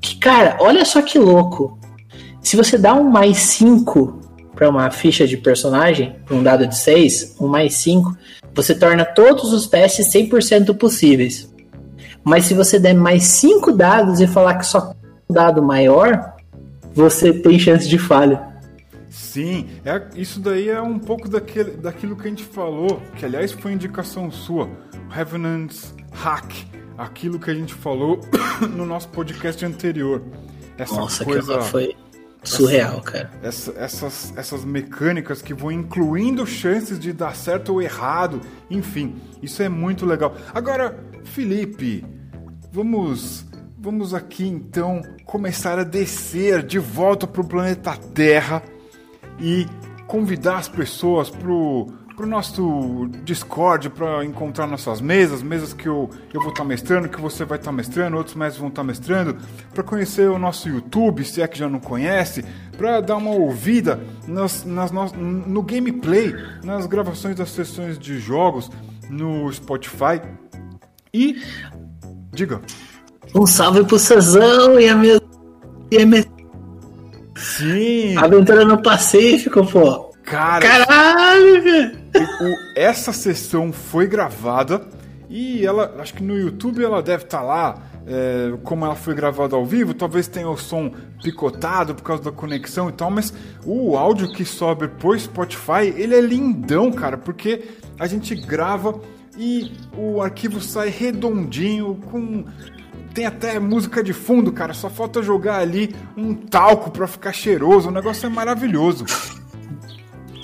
Que, cara, olha só que louco. Se você dá um mais 5 para uma ficha de personagem, um dado de 6, um mais 5, você torna todos os testes 100% possíveis. Mas se você der mais 5 dados e falar que só dado maior, você tem chance de falha. Sim, é, isso daí é um pouco daquele, daquilo que a gente falou, que aliás foi indicação sua, Revenant's Hack, aquilo que a gente falou [COUGHS] no nosso podcast anterior. Essa Nossa, coisa foi surreal, essa, cara. Essa, essas, essas mecânicas que vão incluindo chances de dar certo ou errado, enfim, isso é muito legal. Agora, Felipe, vamos vamos aqui então começar a descer de volta para o planeta Terra e convidar as pessoas pro pro nosso Discord para encontrar nossas mesas, mesas que eu, eu vou estar tá mestrando, que você vai estar tá mestrando, outros mestres vão estar tá mestrando, para conhecer o nosso YouTube, se é que já não conhece, para dar uma ouvida nas, nas, no gameplay, nas gravações das sessões de jogos no Spotify. E diga. Um salve pro Cezão e a minha, e a minha Sim. Aventura no Pacífico, pô. Cara, Caralho, velho. Essa sessão foi gravada e ela, acho que no YouTube ela deve estar tá lá, é, como ela foi gravada ao vivo, talvez tenha o som picotado por causa da conexão e tal, mas o áudio que sobe por Spotify, ele é lindão, cara, porque a gente grava e o arquivo sai redondinho, com tem até música de fundo, cara. Só falta jogar ali um talco pra ficar cheiroso. O negócio é maravilhoso.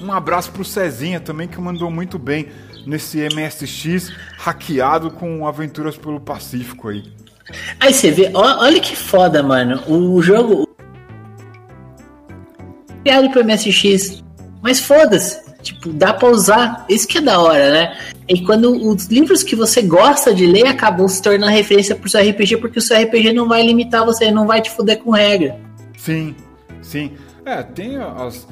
Um abraço pro Cezinha também, que mandou muito bem nesse MSX hackeado com aventuras pelo Pacífico aí. Aí você vê, olha que foda, mano. O jogo. Criado pro MSX. Mas foda-se. Tipo, dá pra usar. Isso que é da hora, né? E quando os livros que você gosta de ler acabam se tornando referência pro seu RPG, porque o seu RPG não vai limitar você, não vai te fuder com regra. Sim, sim. É, tem as.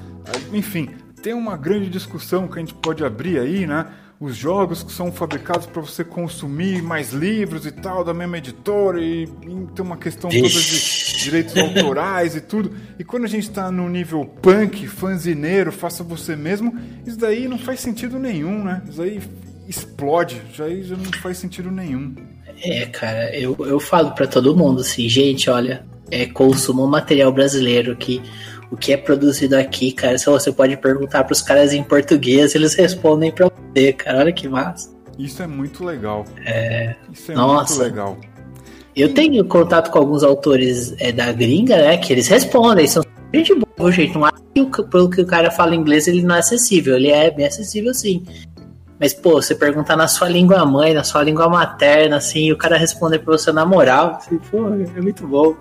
Enfim, tem uma grande discussão que a gente pode abrir aí, né? Os jogos que são fabricados para você consumir mais livros e tal, da mesma editora, e, e tem uma questão toda de direitos autorais e tudo. E quando a gente está no nível punk, fanzineiro, faça você mesmo, isso daí não faz sentido nenhum, né? Isso aí explode, já, já não faz sentido nenhum. É, cara, eu, eu falo para todo mundo assim, gente, olha, é, consumam material brasileiro que o que é produzido aqui, cara, se você pode perguntar para os caras em português, eles respondem para você, cara, olha que massa. Isso é muito legal. É, Isso é Nossa. muito legal. Eu tenho contato com alguns autores é, da gringa, né, que eles respondem, são gente boa, gente, não acho que pelo que o cara fala inglês ele não é acessível, ele é bem acessível sim. Mas, pô, você perguntar na sua língua mãe, na sua língua materna, assim, e o cara responder pra você na moral, assim, pô, é muito bom.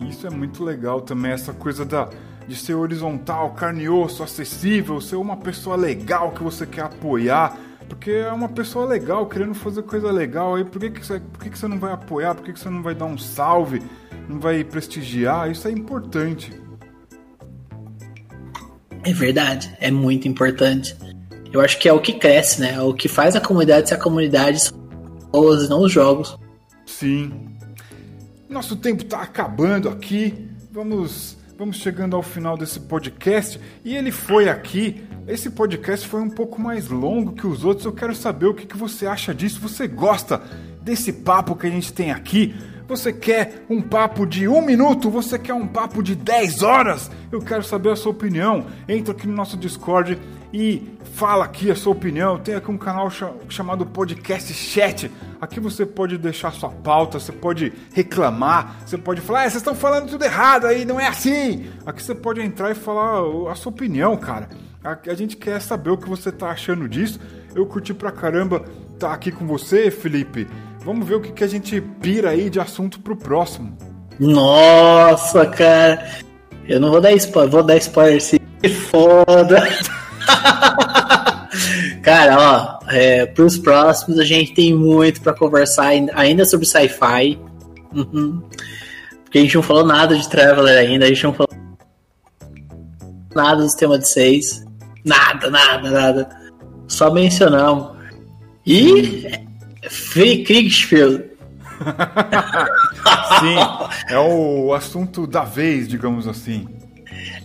Isso é muito legal também, essa coisa da, de ser horizontal, carne e osso, acessível, ser uma pessoa legal que você quer apoiar. Porque é uma pessoa legal, querendo fazer coisa legal aí, por que, que, você, por que, que você não vai apoiar? Por que, que você não vai dar um salve? Não vai prestigiar? Isso é importante. É verdade, é muito importante. Eu acho que é o que cresce, né? O que faz a comunidade ser a comunidade são pessoas, não os jogos. Sim, Nosso tempo está acabando aqui. Vamos, vamos chegando ao final desse podcast e ele foi aqui. Esse podcast foi um pouco mais longo que os outros. Eu quero saber o que, você acha disso. Você gosta desse papo que a gente tem aqui? Você quer um papo de um minuto? Você quer um papo de 10 horas? Eu quero saber a sua opinião. Entra aqui no nosso Discord e fala aqui a sua opinião. Tem aqui um canal chamado Podcast Chat. Aqui você pode deixar sua pauta, você pode reclamar, você pode falar, ah, vocês estão falando tudo errado aí, não é assim. Aqui você pode entrar e falar a sua opinião, cara. A gente quer saber o que você tá achando disso. Eu curti pra caramba estar tá aqui com você, Felipe. Vamos ver o que, que a gente pira aí de assunto pro próximo. Nossa, cara. Eu não vou dar spoiler, vou dar spoiler se foda. [LAUGHS] cara, ó, é, pros próximos a gente tem muito para conversar ainda sobre sci-fi. Uhum. Porque a gente não falou nada de Traveler ainda, a gente não falou nada do sistema de 6. Nada, nada, nada. Só mencionamos. E Kriegspiel. [LAUGHS] Sim, é o assunto da vez, digamos assim.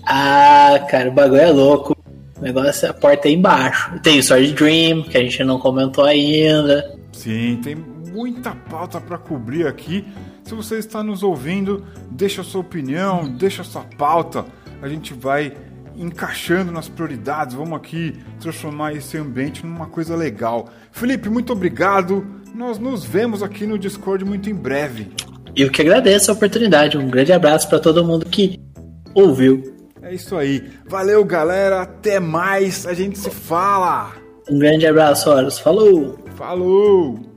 Ah, cara, o bagulho é louco. O negócio, a porta é embaixo. Tem o Sword Dream, que a gente não comentou ainda. Sim, tem muita pauta para cobrir aqui. Se você está nos ouvindo, deixa a sua opinião, deixa a sua pauta. A gente vai encaixando nas prioridades. Vamos aqui transformar esse ambiente numa coisa legal. Felipe, muito obrigado. Nós nos vemos aqui no Discord muito em breve. Eu que agradeço a oportunidade. Um grande abraço para todo mundo que ouviu. É isso aí. Valeu, galera. Até mais. A gente se fala. Um grande abraço, Horus. Falou. Falou.